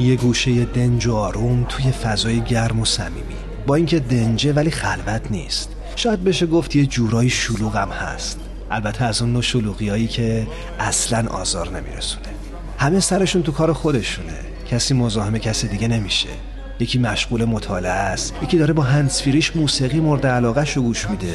یه گوشه دنج و آروم توی فضای گرم و صمیمی. با اینکه دنجه ولی خلوت نیست. شاید بشه گفت یه جورایی شلوغم هست. البته از اون نوع شلوغی هایی که اصلا آزار نمیرسونه. همه سرشون تو کار خودشونه. کسی مزاحم کسی دیگه نمیشه. یکی مشغول مطالعه است. یکی داره با هنسفیریش موسیقی مورد علاقه رو گوش میده.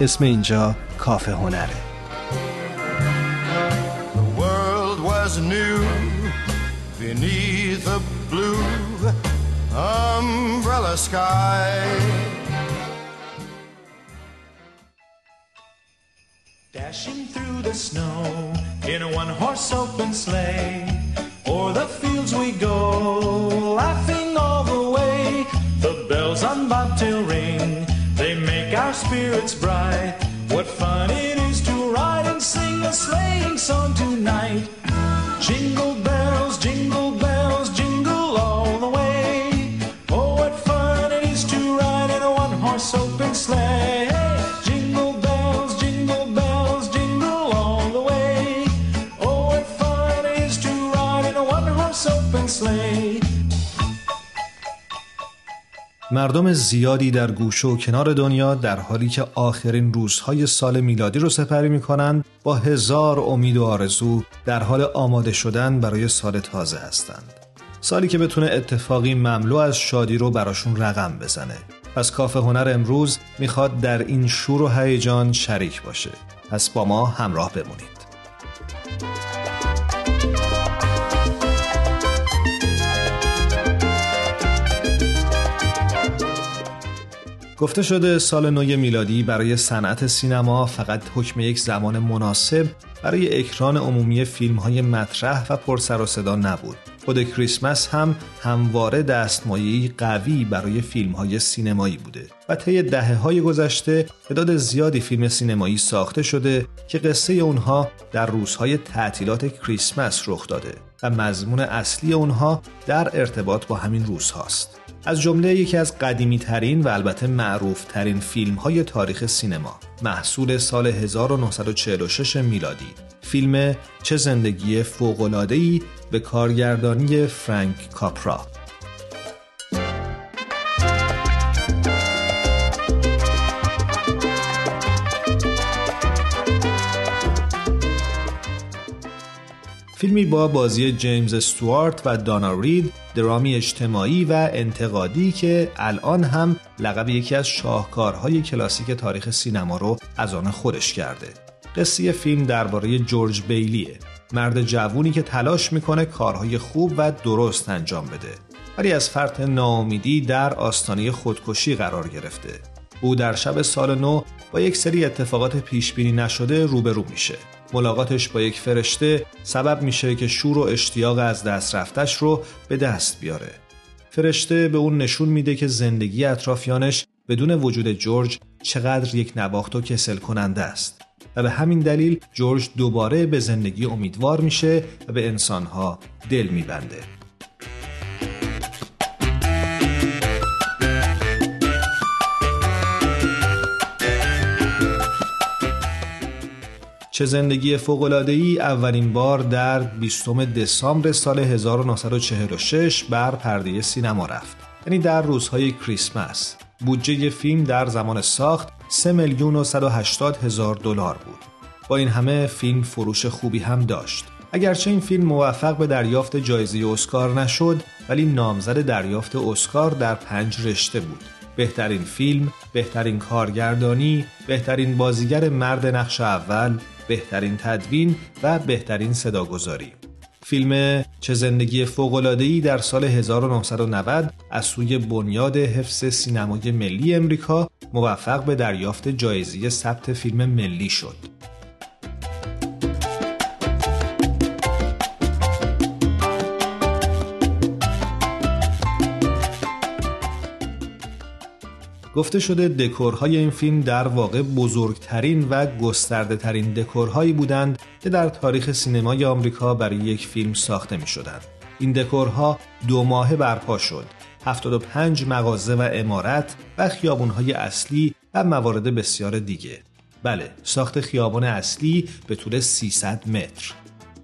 اسم اینجا کافه هنره Dashing through the snow in a one horse open sleigh. O'er the fields we go, laughing all the way. The bells on bobtail ring, they make our spirits bright. What fun it is to ride and sing a sleighing song tonight. Jingle bells, jingle bells, jingle all the way. Oh, what fun it is to ride in a one-horse open sleigh. Jingle bells, jingle bells, jingle all the way. Oh, what fun it is to ride in a one horse open sleigh. مردم زیادی در گوشه و کنار دنیا در حالی که آخرین روزهای سال میلادی رو سپری می کنند با هزار امید و آرزو در حال آماده شدن برای سال تازه هستند. سالی که بتونه اتفاقی مملو از شادی رو براشون رقم بزنه. پس کافه هنر امروز می‌خواد در این شور و هیجان شریک باشه. پس با ما همراه بمونید. گفته شده سال نو میلادی برای صنعت سینما فقط حکم یک زمان مناسب برای اکران عمومی فیلم های مطرح و پرسر و صدا نبود. خود کریسمس هم همواره دستمایه‌ای قوی برای فیلم های سینمایی بوده و طی دهه های گذشته تعداد زیادی فیلم سینمایی ساخته شده که قصه اونها در روزهای تعطیلات کریسمس رخ داده و مضمون اصلی اونها در ارتباط با همین روزهاست. از جمله یکی از قدیمی ترین و البته معروف ترین فیلم های تاریخ سینما محصول سال 1946 میلادی. فیلم چه زندگی فوق‌العاده‌ای به کارگردانی فرانک کاپرا. فیلمی با بازی جیمز استوارت و دانا رید درامی اجتماعی و انتقادی که الان هم لقب یکی از شاهکارهای کلاسیک تاریخ سینما رو از آن خودش کرده. قصه فیلم درباره جورج بیلیه مرد جوونی که تلاش می‌کنه کارهای خوب و درست انجام بده. ولی از فرط ناامیدی در آستانه خودکشی قرار گرفته. او در شب سال نو با یک سری اتفاقات پیش بینی نشده روبرو میشه. ملاقاتش با یک فرشته سبب میشه که شور و اشتیاق از دست رفتش رو به دست بیاره. فرشته به اون نشون میده که زندگی اطرافیانش بدون وجود جورج چقدر یک نواخت و کسل کننده است و به همین دلیل جورج دوباره به زندگی امیدوار میشه و به انسانها دل میبنده. چه زندگی ای اولین بار در 20 دسامبر سال 1946 بر پرده سینما رفت. یعنی در روزهای کریسمس. بودجه فیلم در زمان ساخت 3 میلیون و 180 هزار دلار بود. با این همه فیلم فروش خوبی هم داشت. اگرچه این فیلم موفق به دریافت جایزه اسکار نشد ولی نامزد دریافت اسکار در پنج رشته بود. بهترین فیلم، بهترین کارگردانی، بهترین بازیگر مرد نقش اول، بهترین تدوین و بهترین صداگذاری فیلم چه زندگی فوق‌العاده‌ای در سال 1990 از سوی بنیاد حفظ سینمای ملی امریکا موفق به دریافت جایزه ثبت فیلم ملی شد. گفته شده دکورهای این فیلم در واقع بزرگترین و گسترده ترین دکورهایی بودند که در تاریخ سینمای آمریکا برای یک فیلم ساخته می شدند. این دکورها دو ماهه برپا شد. 75 مغازه و امارت و خیابونهای اصلی و موارد بسیار دیگه. بله ساخت خیابان اصلی به طول 300 متر.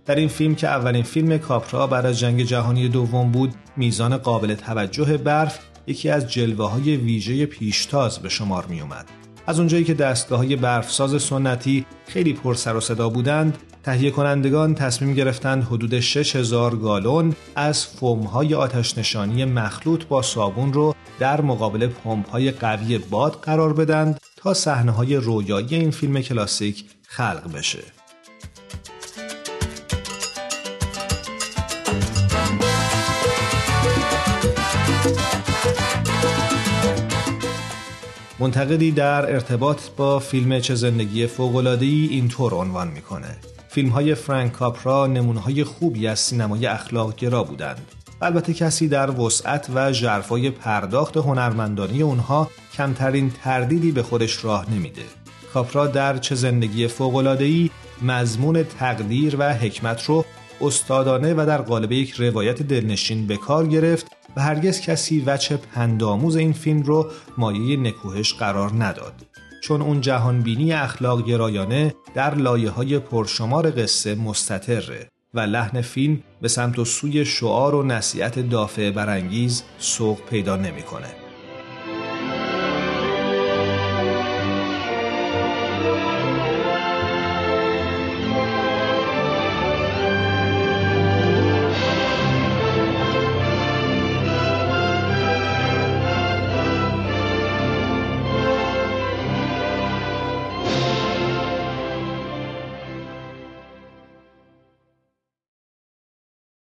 در این فیلم که اولین فیلم کاپرا از جنگ جهانی دوم بود میزان قابل توجه برف یکی از جلوه های ویژه پیشتاز به شمار می اومد. از اونجایی که دستگاه های برفساز سنتی خیلی پر سر و صدا بودند تهیه کنندگان تصمیم گرفتند حدود 6000 گالون از فوم های آتش نشانی مخلوط با صابون رو در مقابل پمپ های قوی باد قرار بدند تا صحنه های رویایی این فیلم کلاسیک خلق بشه. منتقدی در ارتباط با فیلم چه زندگی فوق‌العاده‌ای اینطور عنوان می‌کنه. فیلم های فرانک کاپرا نمونه های خوبی از سینمای اخلاق گرا بودند. البته کسی در وسعت و جرفای پرداخت هنرمندانی اونها کمترین تردیدی به خودش راه نمیده. کاپرا در چه زندگی فوق‌العاده‌ای مضمون تقدیر و حکمت رو استادانه و در قالب یک روایت دلنشین به کار گرفت و هرگز کسی وچه پنداموز این فیلم رو مایه نکوهش قرار نداد چون اون جهانبینی اخلاق گرایانه در لایه های پرشمار قصه مستطره و لحن فیلم به سمت و سوی شعار و نصیحت دافع برانگیز سوق پیدا نمی‌کنه.